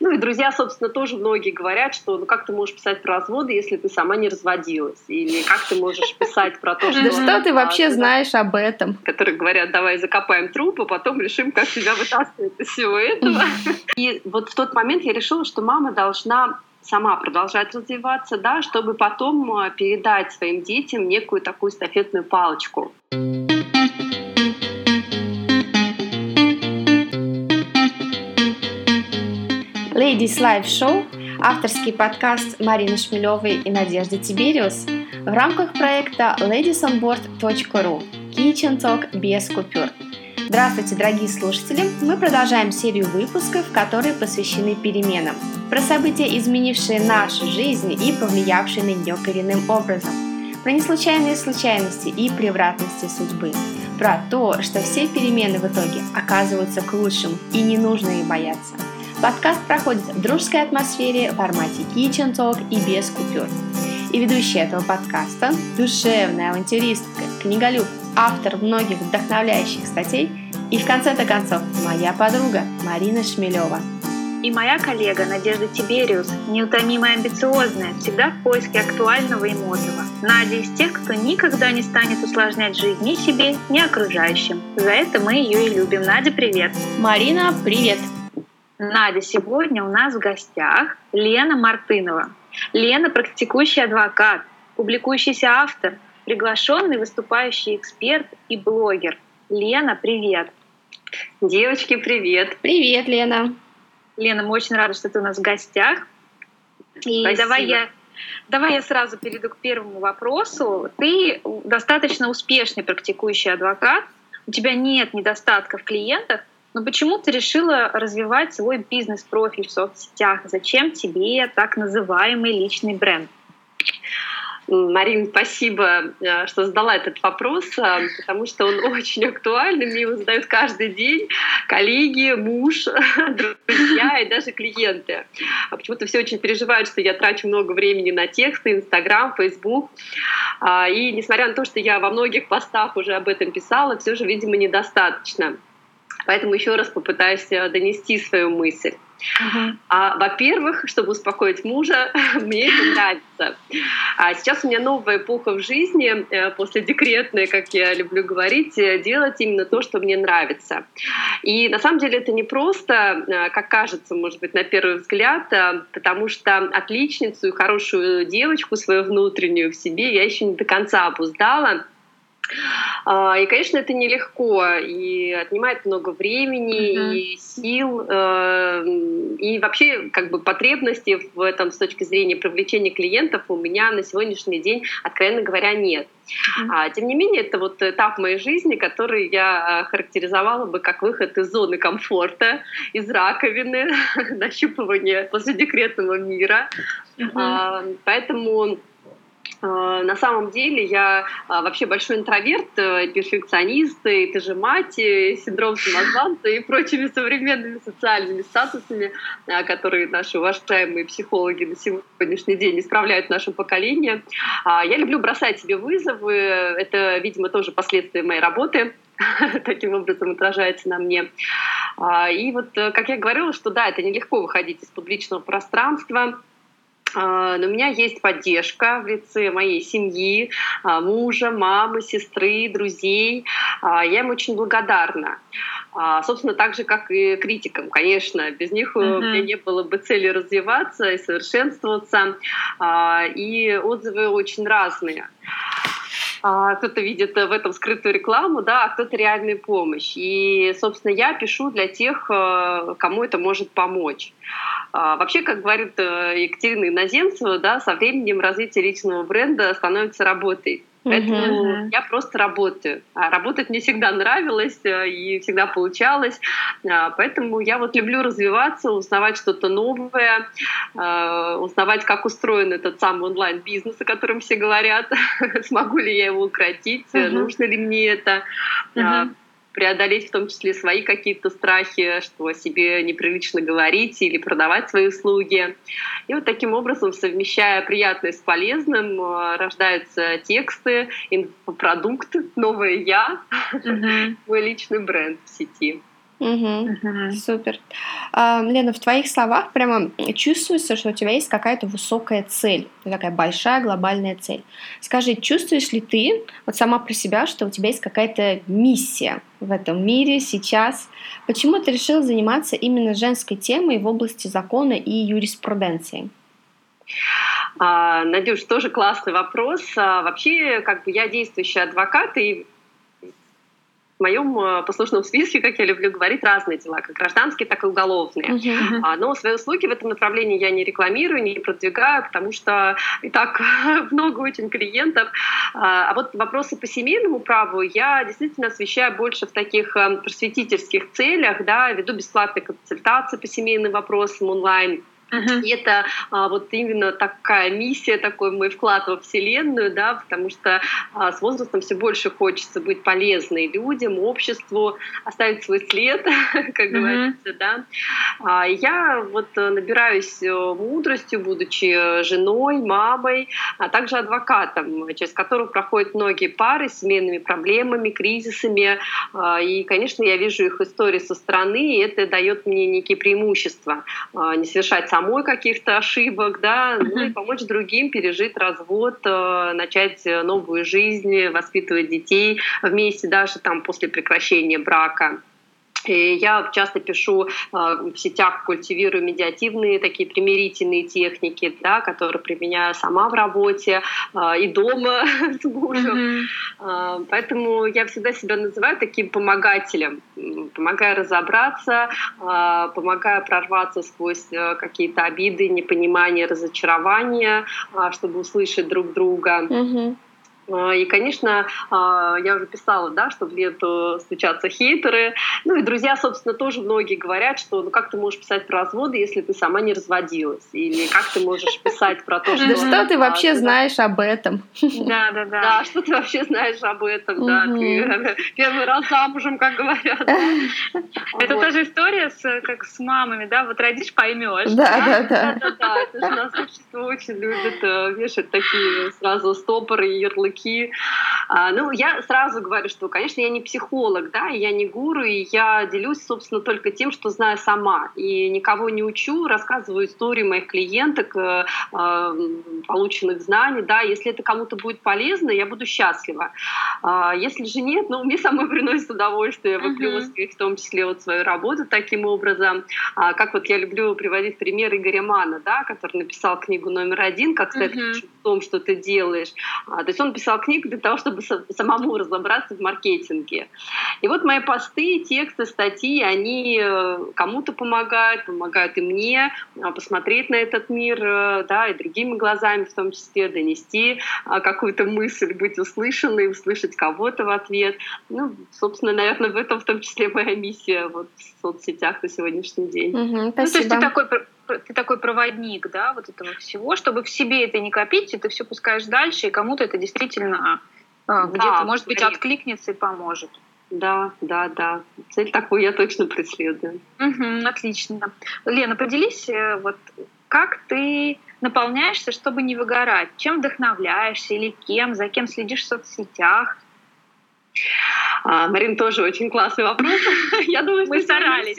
Ну и друзья, собственно, тоже многие говорят, что ну как ты можешь писать про разводы, если ты сама не разводилась? Или как ты можешь писать про то, что... Да что ты вообще знаешь об этом? Которые говорят, давай закопаем труп, а потом решим, как тебя вытаскивать из всего этого. И вот в тот момент я решила, что мама должна сама продолжать развиваться, да, чтобы потом э, передать своим детям некую такую стафетную палочку. Ladies Live Show – авторский подкаст Марины Шмелевой и Надежды Тибериус в рамках проекта ladiesonboard.ru Kitchen Talk без купюр. Здравствуйте, дорогие слушатели! Мы продолжаем серию выпусков, которые посвящены переменам, про события, изменившие нашу жизнь и повлиявшие на нее коренным образом, про неслучайные случайности и превратности судьбы, про то, что все перемены в итоге оказываются к лучшему и не нужно их бояться – Подкаст проходит в дружеской атмосфере в формате Kitchen Talk и без купюр. И ведущая этого подкаста, душевная авантюристка, книголюб, автор многих вдохновляющих статей и в конце-то концов моя подруга Марина Шмелева. И моя коллега Надежда Тибериус, неутомимая амбициозная, всегда в поиске актуального и модного. Надя из тех, кто никогда не станет усложнять жизнь ни себе, ни окружающим. За это мы ее и любим. Надя, привет! Марина, привет! Надя, сегодня у нас в гостях Лена Мартынова. Лена – практикующий адвокат, публикующийся автор, приглашенный выступающий эксперт и блогер. Лена, привет! Девочки, привет! Привет, Лена! Лена, мы очень рады, что ты у нас в гостях. И Спасибо. давай я Давай я сразу перейду к первому вопросу. Ты достаточно успешный практикующий адвокат, у тебя нет недостатков в клиентах, но почему ты решила развивать свой бизнес-профиль в соцсетях? Зачем тебе так называемый личный бренд? Марин, спасибо, э, что задала этот вопрос, э, потому что он очень актуальный. Мне его задают каждый день коллеги, муж, друзья и даже клиенты. А почему-то все очень переживают, что я трачу много времени на тексты, Инстаграм, Фейсбук. А, и несмотря на то, что я во многих постах уже об этом писала, все же, видимо, недостаточно. Поэтому еще раз попытаюсь э, донести свою мысль. Uh-huh. А, во-первых, чтобы успокоить мужа, мне это нравится. А сейчас у меня новая эпоха в жизни, э, после декретной, как я люблю говорить, э, делать именно то, что мне нравится. И на самом деле это не просто, как кажется, может быть, на первый взгляд, потому что отличницу и хорошую девочку, свою внутреннюю в себе, я еще не до конца обуздала. А, и, конечно, это нелегко и отнимает много времени uh-huh. и сил, э, и вообще как бы потребности в этом с точки зрения привлечения клиентов у меня на сегодняшний день, откровенно говоря, нет. Uh-huh. Тем не менее, это вот этап моей жизни, который я а, характеризовала бы как выход из зоны комфорта, из раковины, нащупывание после декретного мира. Uh-huh. Поэтому а, на самом деле я а, вообще большой интроверт, э, перфекционист, и ты же мать, и синдром самозванца и прочими современными социальными статусами, а, которые наши уважаемые психологи на сегодняшний день исправляют наше поколение. Я люблю бросать себе вызовы, это, видимо, тоже последствия моей работы, таким образом отражается на мне. И вот, э, как я говорила, что да, это нелегко выходить из публичного пространства, а, но у меня есть поддержка в лице моей семьи, а, мужа, мамы, сестры, друзей. А, я им очень благодарна. Собственно, так же, как и критикам, конечно. Без них uh-huh. у меня не было бы цели развиваться и совершенствоваться. И отзывы очень разные кто-то видит в этом скрытую рекламу, да, а кто-то реальную помощь. И, собственно, я пишу для тех, э, кому это может помочь. А, вообще, как говорит э, Екатерина Иноземцева, да, со временем развитие личного бренда становится работой. Поэтому uh-huh. я просто работаю. А работать мне всегда нравилось э, и всегда получалось. А, поэтому я вот люблю развиваться, узнавать что-то новое, узнавать, как устроен этот самый онлайн-бизнес, о котором все говорят, смогу ли я его укротить, uh-huh. нужно ли мне это. Uh-huh преодолеть в том числе свои какие-то страхи, что о себе неприлично говорить или продавать свои услуги. И вот таким образом, совмещая приятное с полезным, э, рождаются тексты, инфопродукт, новое я, mm-hmm. мой личный бренд в сети. Угу. Угу. Супер. А, Лена, в твоих словах прямо чувствуется, что у тебя есть какая-то высокая цель, такая большая глобальная цель. Скажи, чувствуешь ли ты вот сама про себя, что у тебя есть какая-то миссия в этом мире сейчас? Почему ты решила заниматься именно женской темой в области закона и юриспруденции? А, Надюш, тоже классный вопрос. А, вообще, как бы я действующий адвокат, и в моем э, послушном списке, как я люблю говорить, разные дела, как гражданские, так и уголовные. Uh-huh. Но свои услуги в этом направлении я не рекламирую, не продвигаю, потому что и так много очень клиентов. А, а вот вопросы по семейному праву я действительно освещаю больше в таких э, просветительских целях, да, веду бесплатные консультации по семейным вопросам онлайн Uh-huh. И это а, вот именно такая миссия, такой мой вклад во Вселенную, да, потому что а, с возрастом все больше хочется быть полезной людям, обществу, оставить свой след, как uh-huh. говорится, да. А, я вот набираюсь э, мудростью, будучи женой, мамой, а также адвокатом, через которого проходят многие пары с семейными проблемами, кризисами. А, и, конечно, я вижу их истории со стороны, и это дает мне некие преимущества. А, не совершать сам самой каких-то ошибок, да, ну и помочь другим пережить развод, э, начать новую жизнь, воспитывать детей вместе даже там после прекращения брака. И я часто пишу э, в сетях, культивирую медиативные такие примирительные техники, да, которые применяю сама в работе э, и дома с мужем. Mm-hmm. Поэтому я всегда себя называю таким помогателем. Помогаю разобраться, помогаю прорваться сквозь какие-то обиды, непонимания, разочарования, чтобы услышать друг друга. Mm-hmm. А, и, конечно, а, я уже писала, да, что в ленту стучатся хейтеры. Ну и друзья, собственно, тоже многие говорят, что ну как ты можешь писать про разводы, если ты сама не разводилась? Или как ты можешь писать про то, что... Да что ты вообще знаешь об этом? Да, да, да. Да, что ты вообще знаешь об этом, да. Ты первый раз замужем, как говорят. Это тоже история как с мамами, да, вот родишь, поймешь. Да, да, да. Да, да, это же нас общество очень любит э, вешать такие сразу стопоры и ярлыки ярлыки. А, ну, я сразу говорю, что, конечно, я не психолог, да, я не гуру, и я делюсь, собственно, только тем, что знаю сама. И никого не учу, рассказываю истории моих клиенток, э, э, полученных знаний, да, если это кому-то будет полезно, я буду счастлива. А, если же нет, ну, мне самой приносит удовольствие выплескивать, uh-huh. в том числе вот свою работу таким образом. А, как вот я люблю приводить пример Игоря Мана, да, который написал книгу номер один «Как стать uh-huh. в том, что ты делаешь». То есть он писал книгу для того, чтобы самому разобраться в маркетинге. И вот мои посты, тексты, статьи, они э, кому-то помогают, помогают и мне а, посмотреть на этот мир, э, да, и другими глазами в том числе, донести а, какую-то мысль, быть услышанной, услышать кого-то в ответ. Ну, собственно, наверное, в этом в том числе моя миссия вот в соцсетях на сегодняшний день. Угу, ну, то есть ты такой ты такой проводник, да, вот этого всего, чтобы в себе это не копить, и ты все пускаешь дальше, и кому-то это действительно а, где-то, может быть, откликнется и поможет. Да, да, да. Цель такую я точно преследую. Угу, отлично. Лена, поделись, э, вот как ты наполняешься, чтобы не выгорать? Чем вдохновляешься или кем? За кем следишь в соцсетях? А, Марин, тоже очень классный вопрос. Я думаю, мы старались.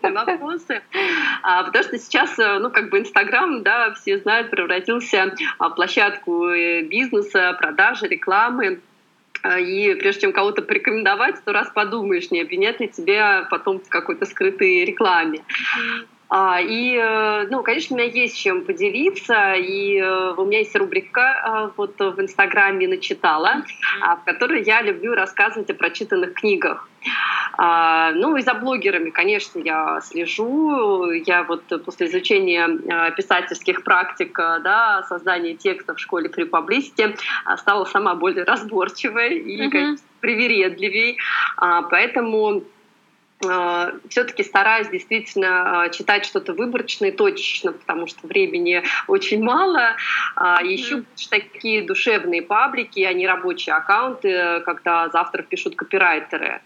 вопросы. А, потому что сейчас, э, ну, как бы Инстаграм, да, все знают, превратился в площадку э, бизнеса, продажи, рекламы. А, и прежде чем кого-то порекомендовать, то раз подумаешь, не обвинят ли тебя потом в какой-то скрытой рекламе. А, и, э, ну, конечно, у меня есть чем поделиться, и э, у меня есть рубрика э, вот в Инстаграме «Начитала», а, в которой я люблю рассказывать о прочитанных книгах. А, ну и за блогерами, конечно, я слежу. Я вот после изучения писательских практик, да, создания текстов в школе при Publicity стала сама более разборчивой и, mm-hmm. привередливей. Поэтому все-таки стараюсь действительно э, читать что-то выборочно и точечно, потому что времени очень мало. А, ищу mm-hmm. такие душевные паблики, а не рабочие аккаунты, когда завтра пишут копирайтеры.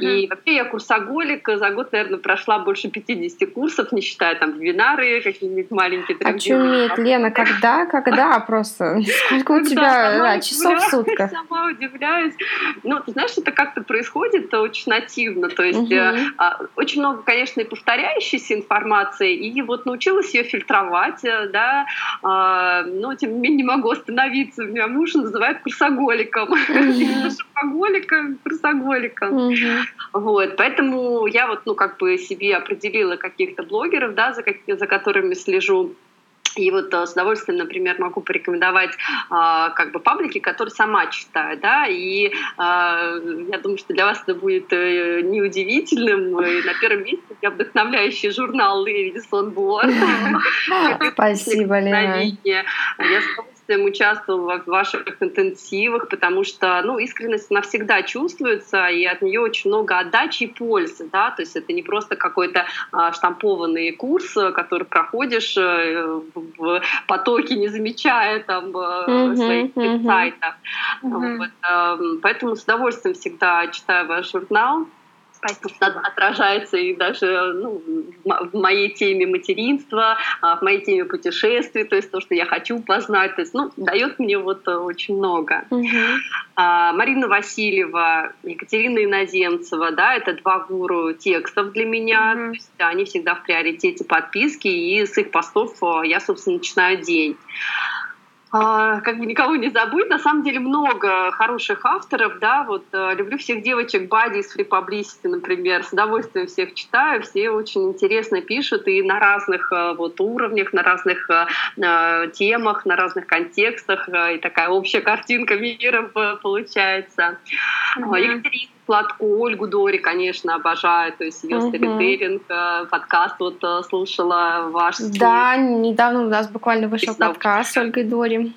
Mm-hmm. И вообще я курсоголик, за год, наверное, прошла больше 50 курсов, не считая там вебинары, какие-нибудь маленькие. Очуметь, Лена, когда, когда просто? Сколько у тебя часов в сутках? Сама удивляюсь. Ну, ты знаешь, это как-то происходит очень нативно, то есть mm-hmm. очень много, конечно, и повторяющейся информации, и вот научилась ее фильтровать, э, да, а, но тем не менее не могу остановиться. Меня муж называет курсоголиком. Курсоголиком. Вот, поэтому я вот, ну, как бы себе определила каких-то блогеров, да, за, за которыми слежу. И вот э, с удовольствием, например, могу порекомендовать а, как бы паблики, которые сама читаю, да, и а, я думаю, что для вас это будет э, неудивительным. И на первом месте я вдохновляющий журнал Левисон Буор. Спасибо, Лена. Я с удовольствием участвовала в ваших интенсивах, потому что ну, искренность навсегда чувствуется, и от нее очень много отдачи и пользы. Да? То есть это не просто какой-то а, штампованный курс, который проходишь э, в потоке, не замечая там mm-hmm, своих mm-hmm. сайтов. Mm-hmm. Вот, э, поэтому с удовольствием всегда читаю ваш журнал. Отражается и даже ну, в моей теме материнства, а, в моей теме путешествий, то есть то, что я хочу познать, то есть, ну, дает мне вот э, очень много. Угу. Марина Васильева, Екатерина Иноземцева, да, это два гуру текстов для меня, угу. то есть они всегда в приоритете подписки, и с их постов э, я, собственно, начинаю день. А, как бы никого не забыть. На самом деле много хороших авторов, да, вот э, люблю всех девочек Бади из Free Publicity, например, с удовольствием всех читаю, все очень интересно пишут и на разных э, вот уровнях, на разных э, темах, на разных контекстах, и такая общая картинка мира получается. Mm-hmm. Екатерина Сладко Ольгу Дори, конечно, обожаю, то есть ее сторителлинг, uh подкаст вот э, слушала ваш. Да, недавно у нас буквально вышел Писал. подкаст с Ольгой Дори.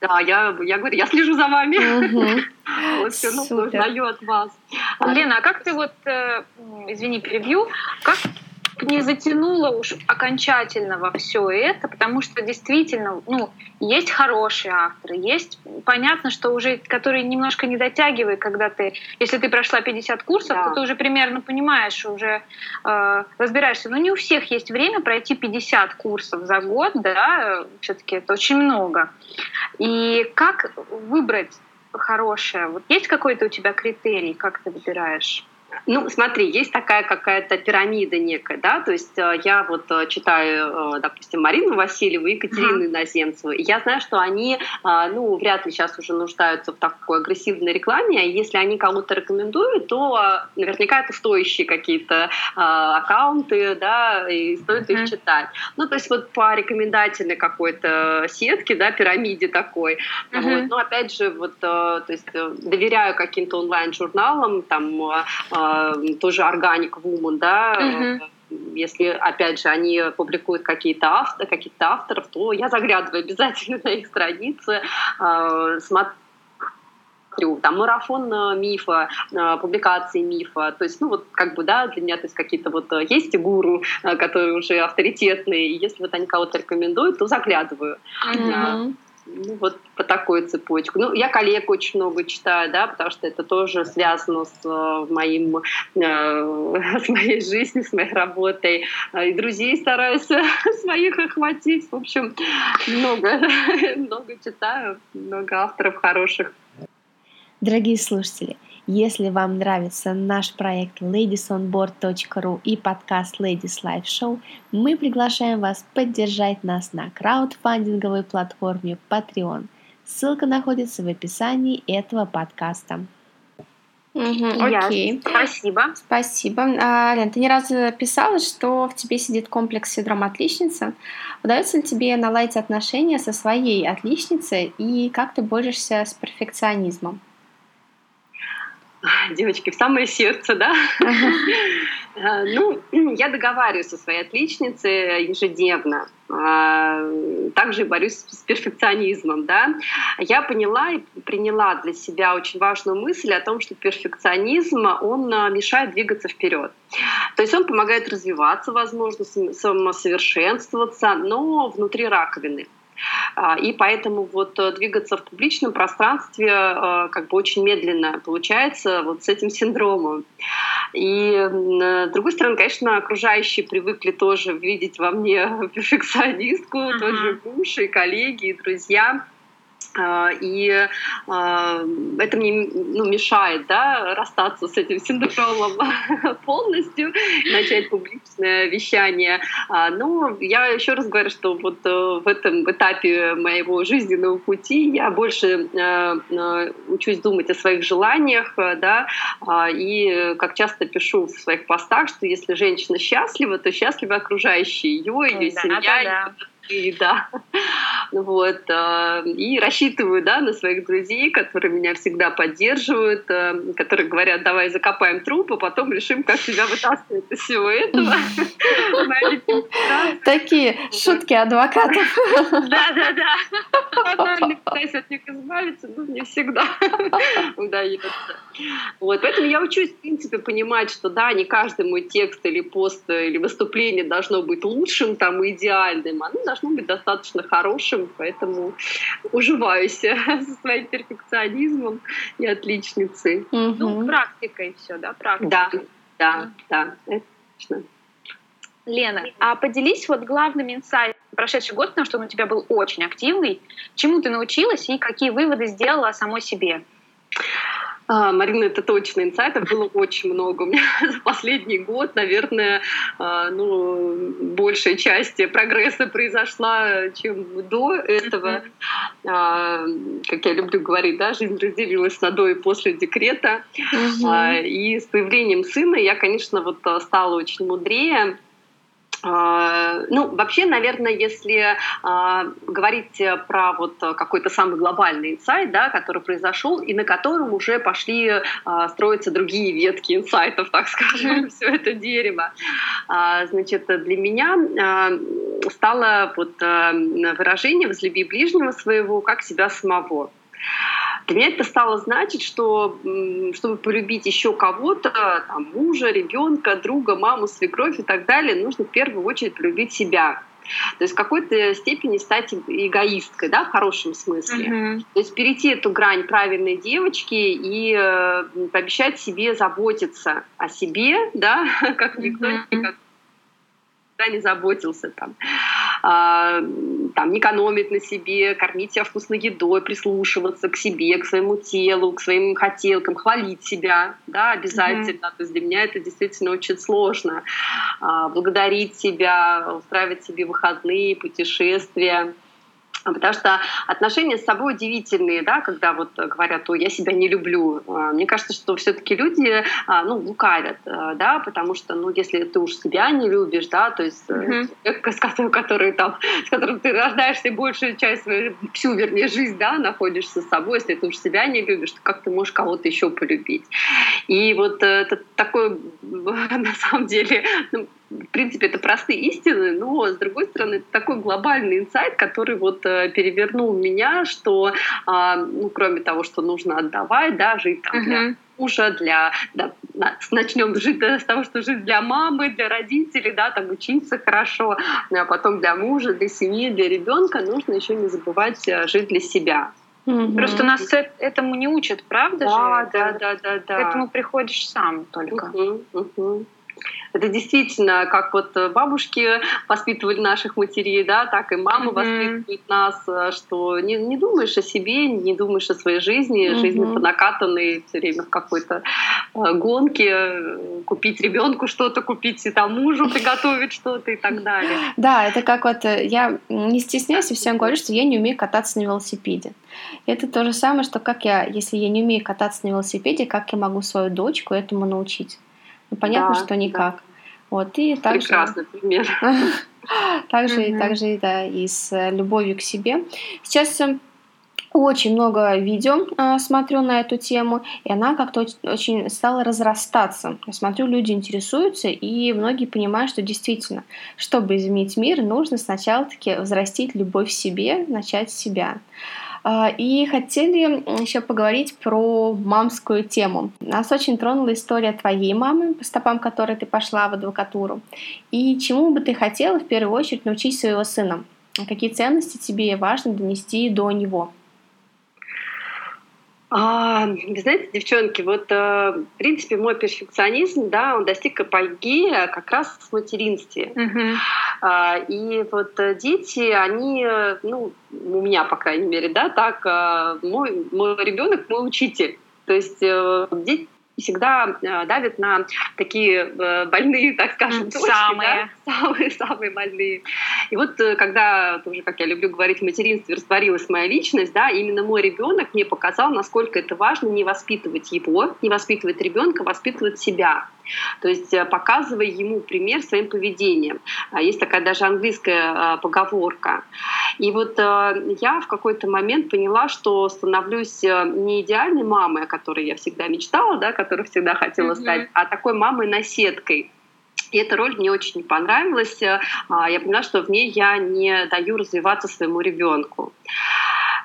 Да, я, я говорю, я слежу за вами. Угу. Вот все новое узнаю от вас. Лена, а как ты вот, извини, перебью, как не затянуло уж окончательно во все это, потому что действительно, ну, есть хорошие авторы, есть понятно, что уже, которые немножко не дотягивают, когда ты, если ты прошла 50 курсов, да. то ты уже примерно понимаешь, уже э, разбираешься. Но не у всех есть время пройти 50 курсов за год, да, все-таки это очень много. И как выбрать хорошее? Вот есть какой-то у тебя критерий, как ты выбираешь? Ну, смотри, есть такая какая-то пирамида некая, да, то есть э, я вот э, читаю, э, допустим, Марину Васильеву и Екатерину uh-huh. Иноземцеву, и я знаю, что они, ну, вряд ли сейчас уже нуждаются в такой агрессивной рекламе, а если они кому-то рекомендуют, то наверняка это стоящие какие-то аккаунты, да, и стоит uh-huh. их читать. Ну, то есть вот по рекомендательной какой-то сетке, да, пирамиде такой, uh-huh. вот, но опять же, вот, то есть доверяю каким-то онлайн-журналам, там, тоже Organic Woman, да, uh-huh. Если, опять же, они публикуют какие-то авторы, каких-то авторов, то я заглядываю обязательно на их страницы, э, смотрю, там марафон э, мифа, э, публикации мифа, то есть, ну вот как бы, да, для меня, то есть какие-то вот есть гуру, которые уже авторитетные, и если вот они кого-то рекомендуют, то заглядываю. Mm-hmm. Ну, вот по такой цепочку. Ну, я коллег очень много читаю, да, потому что это тоже связано с э, моим, э, с моей жизнью, с моей работой. И друзей стараюсь своих охватить. В общем, много, много читаю, много авторов хороших. Дорогие слушатели, если вам нравится наш проект ladiesonboard.ru и подкаст Ladies Life Show, мы приглашаем вас поддержать нас на краудфандинговой платформе Patreon. Ссылка находится в описании этого подкаста. Угу, окей. Спасибо. Спасибо. А, Лен, ты ни разу писала, что в тебе сидит комплекс синдрома отличницы. Удается ли тебе наладить отношения со своей отличницей и как ты борешься с перфекционизмом? девочки, в самое сердце, да. А, ну, я договариваюсь со своей отличницей ежедневно. А, также борюсь с перфекционизмом, да. Я поняла и приняла для себя очень важную мысль о том, что перфекционизм, он а, мешает двигаться вперед. То есть он помогает развиваться, возможно, самосовершенствоваться, но внутри раковины. А, и поэтому вот э, двигаться в публичном пространстве э, как бы очень медленно получается вот с этим синдромом. И э, с другой стороны, конечно, окружающие привыкли тоже видеть во мне перфекционистку, uh-huh. тоже муж и коллеги, и друзья. А, и а, это мне ну, мешает да, расстаться с этим синдромом полностью, начать публичное вещание. А, но я еще раз говорю, что вот э, в этом этапе моего жизненного пути я больше э, э, учусь думать о своих желаниях, да, и как часто пишу в своих постах, что если женщина счастлива, то счастливы окружающие ее, ее да, семья, да, да и да. Вот. Э, и рассчитываю да, на своих друзей, которые меня всегда поддерживают, э, которые говорят, давай закопаем труп, а потом решим, как тебя вытаскивать из всего этого. Такие шутки адвокатов. Да-да-да. Банально пытаюсь от них избавиться, но не всегда удается. Вот. Поэтому я учусь, в принципе, понимать, что да, не каждый мой текст или пост или выступление должно быть лучшим, там, идеальным. Оно должно быть достаточно хорошим, поэтому уживаюсь со своим перфекционизмом и отличницей. Угу. Ну, практикой все, да, практикой. Да, да, да, это точно. Лена, а поделись вот главными инсайтами прошедший год, потому что он у тебя был очень активный. Чему ты научилась и какие выводы сделала о самой себе? А, Марина, это точно инсайтов было очень много. У меня за последний год, наверное, а, ну, большая часть прогресса произошла, чем до этого. А, как я люблю говорить, да, жизнь разделилась на до и после декрета. И с появлением сына я, конечно, вот стала очень мудрее а, ну, вообще, наверное, если а, говорить про вот какой-то самый глобальный инсайт, да, который произошел, и на котором уже пошли а, строиться другие ветки инсайтов, так скажем, все это дерево. А, значит, для меня а, стало вот а, выражение «возлюби ближнего своего, как себя самого». Для меня это стало значить, что чтобы полюбить еще кого-то, там, мужа, ребенка, друга, маму, свекровь и так далее, нужно в первую очередь полюбить себя. То есть в какой-то степени стать эгоисткой, да, в хорошем смысле. Uh-huh. То есть перейти эту грань правильной девочки и э, пообещать себе заботиться о себе, да, как никто uh-huh. никогда не заботился там. А, там, не экономить на себе, кормить себя вкусной едой, прислушиваться к себе, к своему телу, к своим хотелкам, хвалить себя, да, обязательно. Mm-hmm. То есть для меня это действительно очень сложно. А, благодарить себя, устраивать себе выходные, путешествия. Потому что отношения с собой удивительные, да, когда вот говорят, ой, я себя не люблю. А, мне кажется, что все-таки люди, а, ну, лукавят, а, да, потому что, ну, если ты уж себя не любишь, да, то есть mm-hmm. с которым, который, там, с которым ты рождаешься большую часть своей, всю, вернее, жизнь, да, находишься с собой, если ты уж себя не любишь, то как ты можешь кого-то еще полюбить? И вот э, это такой, на самом деле, ну, в принципе, это простые истины, но, с другой стороны, это такой глобальный инсайт, который вот э, перевернул меня, что, а, ну, кроме того, что нужно отдавать, да, жить там uh-huh. для мужа, для, да, начнем жить с того, что жить для мамы, для родителей, да, там учиться хорошо, а потом для мужа, для семьи, для ребенка, нужно еще не забывать э, жить для себя. Угу. Просто нас этому не учат, правда да, же? Да, да, да, да. К этому приходишь сам только. Угу, угу. Это действительно, как вот бабушки воспитывали наших матерей, да, так и мама mm-hmm. воспитывает нас, э, что не, не думаешь о себе, не думаешь о своей жизни, mm-hmm. жизнь по накатанной все время в какой-то э, гонке, э, купить ребенку что-то, купить и там мужу приготовить что-то и так далее. Да, это как вот я не стесняюсь и всем говорю, что я не умею кататься на велосипеде. Это то же самое, что как я, если я не умею кататься на велосипеде, как я могу свою дочку этому научить? Ну, понятно, да, что никак. Да. Вот, и также... Прекрасный пример. также, mm также да, и с любовью к себе. Сейчас очень много видео э, смотрю на эту тему, и она как-то очень стала разрастаться. Я смотрю, люди интересуются, и многие понимают, что действительно, чтобы изменить мир, нужно сначала таки взрастить любовь в себе, начать с себя. А, и хотели еще поговорить про мамскую тему. Нас очень тронула история твоей мамы, по стопам которой ты пошла в адвокатуру. И чему бы ты хотела в первую очередь научить своего сына? Какие ценности тебе важно донести до него? А, вы знаете, девчонки, вот э, в принципе мой перфекционизм, да, он достиг апогея как раз в материнстве. Uh-huh. А, и вот э, дети, они, ну, у меня, по крайней мере, да, так, э, мой, мой ребенок мой учитель. То есть дети всегда э, давит на такие э, больные, так скажем, точки, самые. Да? самые самые больные. И вот э, когда тоже, как я люблю говорить, в материнстве растворилась моя личность, да, именно мой ребенок мне показал, насколько это важно не воспитывать его, не воспитывать ребенка, воспитывать себя. То есть показывая ему пример своим поведением. А есть такая даже английская поговорка. И вот я в какой-то момент поняла, что становлюсь не идеальной мамой, о которой я всегда мечтала, да, которой всегда хотела mm-hmm. стать, а такой мамой-наседкой. И эта роль мне очень понравилась. А, я поняла, что в ней я не даю развиваться своему ребенку.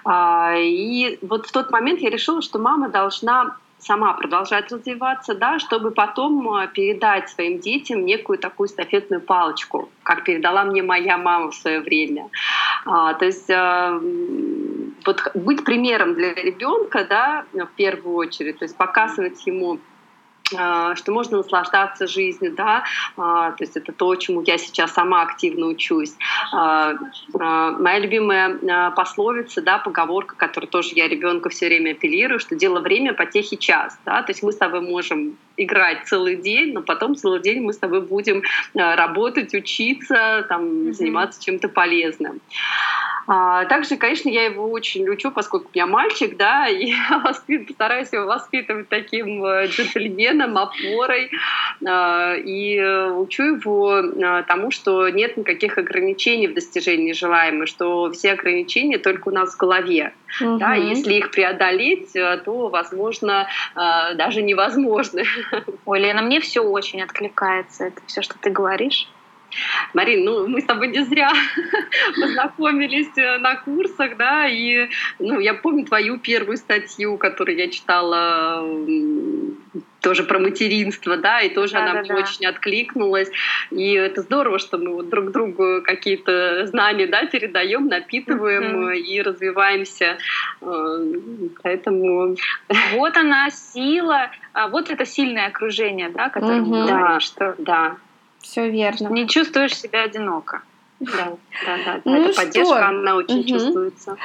А, и вот в тот момент я решила, что мама должна сама продолжать развиваться, да, чтобы потом а, передать своим детям некую такую стафетную палочку, как передала мне моя мама в свое время. А, то есть вот быть примером для ребенка, да, в первую очередь, то есть показывать ему что можно наслаждаться жизнью, да, а, то есть это то, чему я сейчас сама активно учусь. А, моя любимая пословица, да, поговорка, которую тоже я ребенка все время апеллирую, что дело время, потехи час, да, то есть мы с тобой можем играть целый день, но потом целый день мы с тобой будем работать, учиться, там, mm-hmm. заниматься чем-то полезным. А, также, конечно, я его очень учу, поскольку у меня мальчик, да, и я постараюсь его воспитывать таким э, джентльменом, опорой, а, и учу его а, тому, что нет никаких ограничений в достижении желаемого, что все ограничения только у нас в голове. Угу. Да, если их преодолеть, э, то, возможно, даже невозможно. Ой, Лена, мне все очень откликается, это все, что ты говоришь. Марин, ну мы с тобой не зря познакомились э, на курсах, да, и ну, я помню твою первую статью, которую я читала тоже про материнство, да, и тоже да, она да, мне да. очень откликнулась. И это здорово, что мы вот друг другу какие-то знания, да, передаем, напитываем mm-hmm. и развиваемся. Э, поэтому вот она сила, а вот это сильное окружение, да, которое mm-hmm. да, что да. Все верно. Не чувствуешь себя одиноко. Да, да, да. Ну Эта поддержка, что? она очень угу. чувствуется.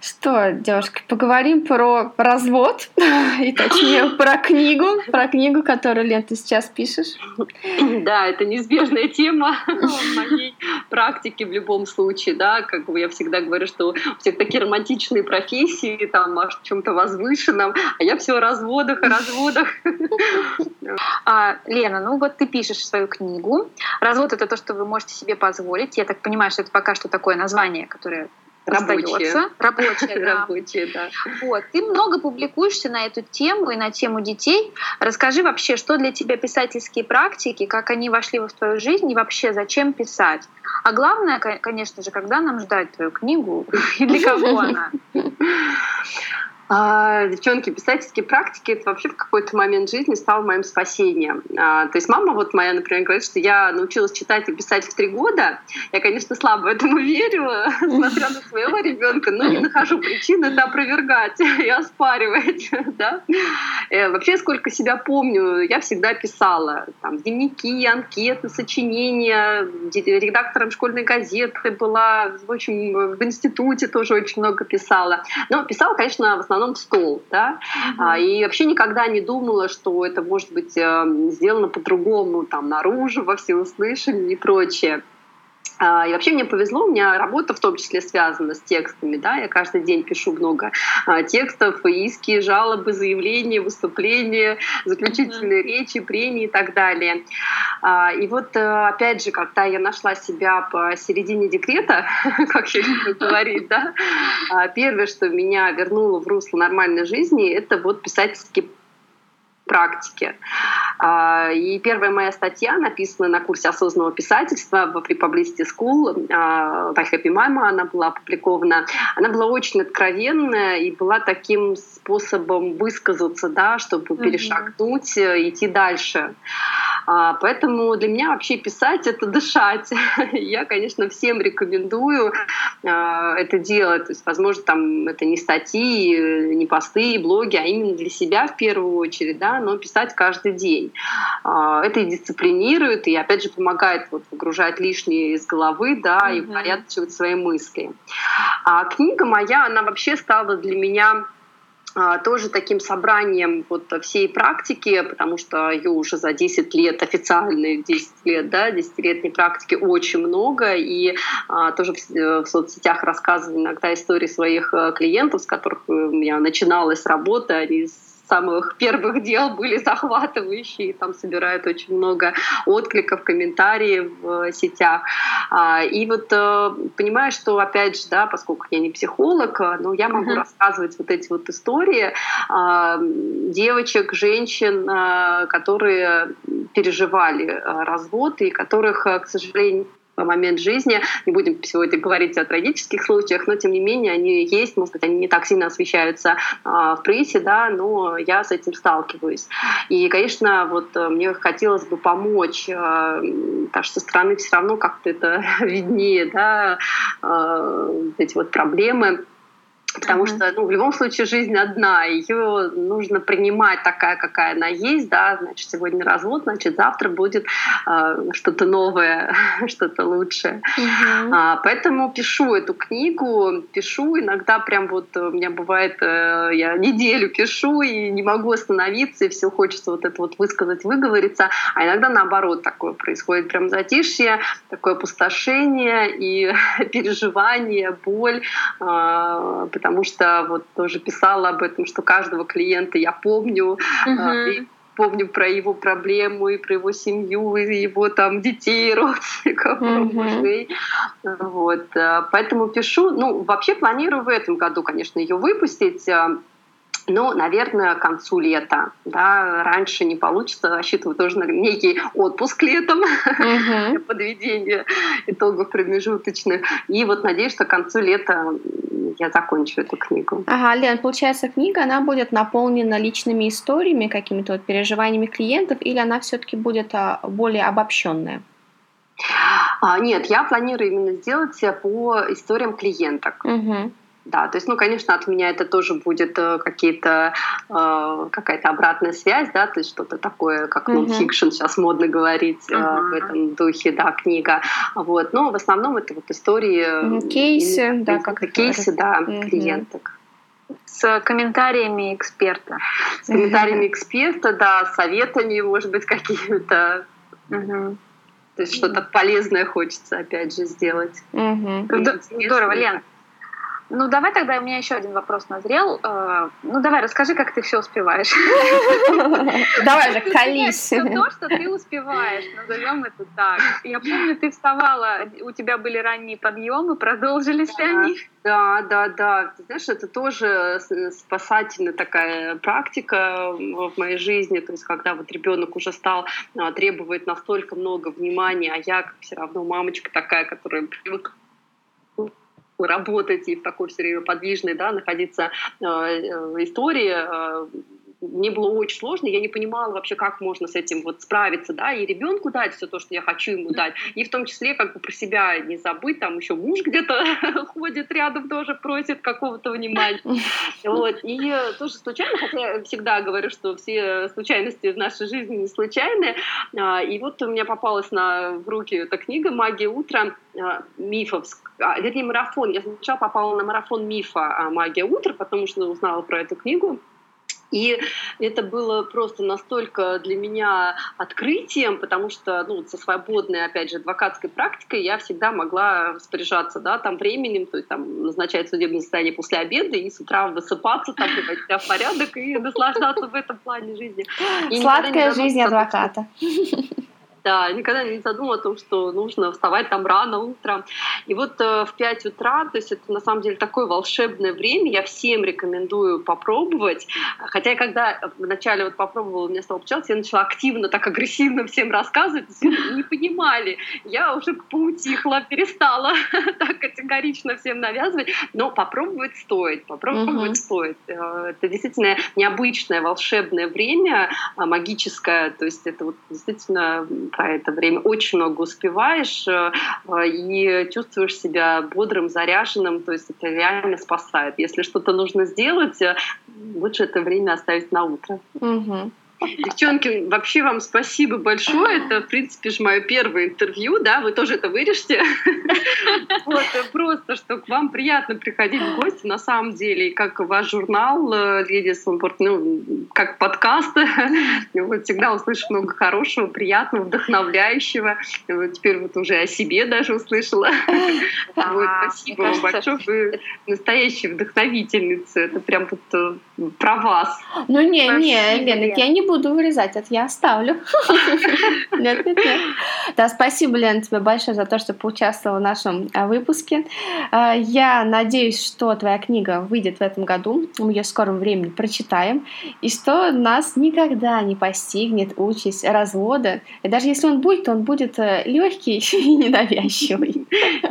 Что, девушки, поговорим про развод, и точнее про книгу, про книгу, которую, Лен, ты сейчас пишешь. Да, это неизбежная тема в моей практике в любом случае, да, как бы я всегда говорю, что у всех такие романтичные профессии, там, о чем-то возвышенном, а я все о разводах, о разводах. А, Лена, ну вот ты пишешь свою книгу. Развод — это то, что вы можете себе позволить. Я так понимаю, что это пока что такое название, которое Рабочие. Рабочие, да. Рабочие, да. Вот. Ты много публикуешься на эту тему и на тему детей. Расскажи вообще, что для тебя писательские практики, как они вошли в твою жизнь и вообще зачем писать? А главное, конечно же, когда нам ждать твою книгу и для кого она? А, девчонки, писательские практики это вообще в какой-то момент жизни стало моим спасением. А, то есть мама вот моя, например, говорит, что я научилась читать и писать в три года. Я, конечно, слабо этому верю, смотря на своего ребенка, но не нахожу причин это опровергать и оспаривать. Да? Э, вообще, сколько себя помню, я всегда писала там, дневники, анкеты, сочинения, редактором школьной газеты была, в общем, в институте тоже очень много писала. Но писала, конечно, в основном основном стол, да, mm-hmm. и вообще никогда не думала, что это может быть эм, сделано по-другому, там, наружу, во всеуслышание и прочее. А, и вообще мне повезло, у меня работа в том числе связана с текстами, да, я каждый день пишу много а, текстов, иски, жалобы, заявления, выступления, заключительные mm-hmm. речи, премии и так далее. А, и вот э, опять же, когда я нашла себя по середине декрета, как я люблю говорить, да, первое, что меня вернуло в русло нормальной жизни, это вот писательский практики. А, и первая моя статья, написанная на курсе осознанного писательства в Republicity School, а, by Happy Mama, она была опубликована. Она была очень откровенная и была таким способом высказаться, да, чтобы mm-hmm. перешагнуть, идти дальше. А, поэтому для меня вообще писать — это дышать. Я, конечно, всем рекомендую а, это делать. То есть, возможно, там это не статьи, не посты, блоги, а именно для себя в первую очередь, да, но писать каждый день. А, это и дисциплинирует, и, опять же, помогает вот, выгружать лишнее из головы, да, mm-hmm. и упорядочивать свои мысли. А книга моя, она вообще стала для меня тоже таким собранием вот всей практики, потому что ее уже за 10 лет, официальные 10 лет, да, 10-летней практики очень много, и а, тоже в, в соцсетях рассказываю иногда истории своих э, клиентов, с которых э, я начиналась работа, они самых первых дел были захватывающие, там собирают очень много откликов, комментариев в сетях. А, и вот э, понимаю, что, опять же, да, поскольку я не психолог, э, но я могу uh-huh. рассказывать вот эти вот истории а, девочек, женщин, э, которые переживали развод и которых, к сожалению, момент жизни. Не будем сегодня говорить о трагических случаях, но тем не менее они есть, может быть, они не так сильно освещаются а, в прессе, да, но я с этим сталкиваюсь. И, конечно, вот э, мне хотелось бы помочь, а, потому что со стороны все равно как-то это виднее, да, а, эти вот проблемы Потому uh-huh. что, ну, в любом случае жизнь одна, ее нужно принимать такая, какая она есть, да, значит, сегодня развод, значит, завтра будет э, что-то новое, что-то лучшее. Uh-huh. А, поэтому пишу эту книгу, пишу, иногда прям вот у меня бывает, э, я неделю пишу и не могу остановиться, и все хочется вот это вот высказать, выговориться, а иногда наоборот такое происходит, прям затишье, такое опустошение и переживание, боль, э, потому что вот тоже писала об этом, что каждого клиента я помню, uh-huh. и помню про его проблему и про его семью, и его там детей, родственников, мужей. Вот. А, поэтому пишу. Ну, вообще планирую в этом году, конечно, ее выпустить. А, ну, наверное, к концу лета. Да, раньше не получится, рассчитываю тоже на некий отпуск летом, uh-huh. подведение итогов промежуточных. И вот надеюсь, что к концу лета я закончу эту книгу. Ага, Лен, получается, книга, она будет наполнена личными историями, какими-то вот переживаниями клиентов, или она все-таки будет а, более обобщенная? А, нет, я планирую именно сделать по историям клиенток. Угу. Да, то есть, ну, конечно, от меня это тоже будет э, какие-то э, какая-то обратная связь, да, то есть что-то такое, как нон-фикшн, uh-huh. сейчас модно говорить uh-huh. в этом духе, да, книга. Вот, но в основном это вот истории... Кейсы, и, да, как кейсы, да, uh-huh. клиенток. С комментариями эксперта. С комментариями uh-huh. эксперта, да, советами, может быть, какими-то. Uh-huh. То есть что-то полезное хочется, опять же, сделать. Угу. Здорово, Лен. Ну, давай тогда у меня еще один вопрос назрел. Э, ну, давай, расскажи, как ты все успеваешь. Давай же, колись. То, что ты успеваешь, назовем это так. Я помню, ты вставала, у тебя были ранние подъемы, продолжились ли они? Да, да, да. Ты знаешь, это тоже спасательная такая практика в моей жизни. То есть, когда вот ребенок уже стал а, требовать настолько много внимания, а я как все равно мамочка такая, которая привыкла работать и в такой все время подвижной, да, находиться э, э, истории, э, мне было очень сложно, я не понимала вообще, как можно с этим вот справиться, да, и ребенку дать все то, что я хочу ему дать, и в том числе как бы про себя не забыть, там еще муж где-то ходит рядом, тоже просит какого-то внимания, вот, и тоже случайно, хотя я всегда говорю, что все случайности в нашей жизни не случайные, а, и вот у меня попалась на, в руки эта книга «Магия утра», а, мифов, а, вернее, марафон. Я сначала попала на марафон мифа «Магия утра», потому что узнала про эту книгу. И это было просто настолько для меня открытием, потому что ну, со свободной, опять же, адвокатской практикой я всегда могла распоряжаться да, там, временем, то есть там, назначать судебное заседание после обеда и с утра высыпаться, там, приводить себя в порядок и наслаждаться в этом плане жизни. Сладкая жизнь адвоката. Да, никогда не задумывала о том, что нужно вставать там рано утром. И вот э, в 5 утра, то есть это на самом деле такое волшебное время, я всем рекомендую попробовать. Хотя когда вначале вот попробовала, у меня стало получаться, я начала активно, так агрессивно всем рассказывать, не понимали. Я уже поутихла, перестала так категорично всем навязывать, но попробовать стоит, попробовать угу. стоит. Э, это действительно необычное волшебное время, а, магическое, то есть это вот действительно это время очень много успеваешь э, и чувствуешь себя бодрым, заряженным, то есть это реально спасает. Если что-то нужно сделать, э, лучше это время оставить на утро. Угу. Девчонки, вообще вам спасибо большое. Это, в принципе, же мое первое интервью, да, вы тоже это вырежете. Вот, просто, что к вам приятно приходить в гости, на самом деле, как ваш журнал Ladies on Board, ну, как подкаст. Вот, всегда услышу много хорошего, приятного, вдохновляющего. Вот, теперь вот уже о себе даже услышала. Вот, спасибо вам большое. Вы настоящая вдохновительница. Это прям вот э, про вас. Ну, не, не, Лена, я не буду вырезать, это я оставлю. Нет, нет, нет. Да, спасибо, Лена, тебе большое за то, что поучаствовала в нашем а, выпуске. А, я надеюсь, что твоя книга выйдет в этом году. Мы ее в скором времени прочитаем. И что нас никогда не постигнет участь развода. И даже если он будет, то он будет э, легкий и ненавязчивый.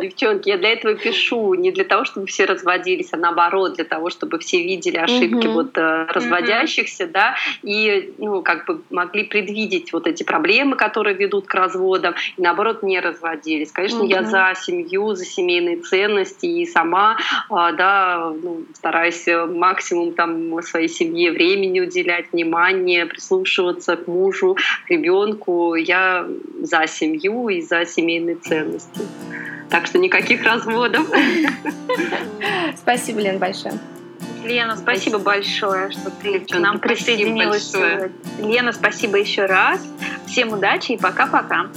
Девчонки, я для этого пишу. Не для того, чтобы все разводились, а наоборот, для того, чтобы все видели ошибки вот э, разводящихся, да, и ну, как бы могли предвидеть вот эти проблемы, которые ведут к разводам, и наоборот не разводились. Конечно, mm-hmm. я за семью, за семейные ценности и сама, а, да, ну, стараюсь максимум там своей семье времени уделять, внимание, прислушиваться к мужу, к ребенку. Я за семью и за семейные ценности. Так что никаких разводов. Спасибо, Лен, большое. Лена, спасибо большое, что ты к нам присоединилась. Лена, спасибо еще раз. Всем удачи и пока-пока.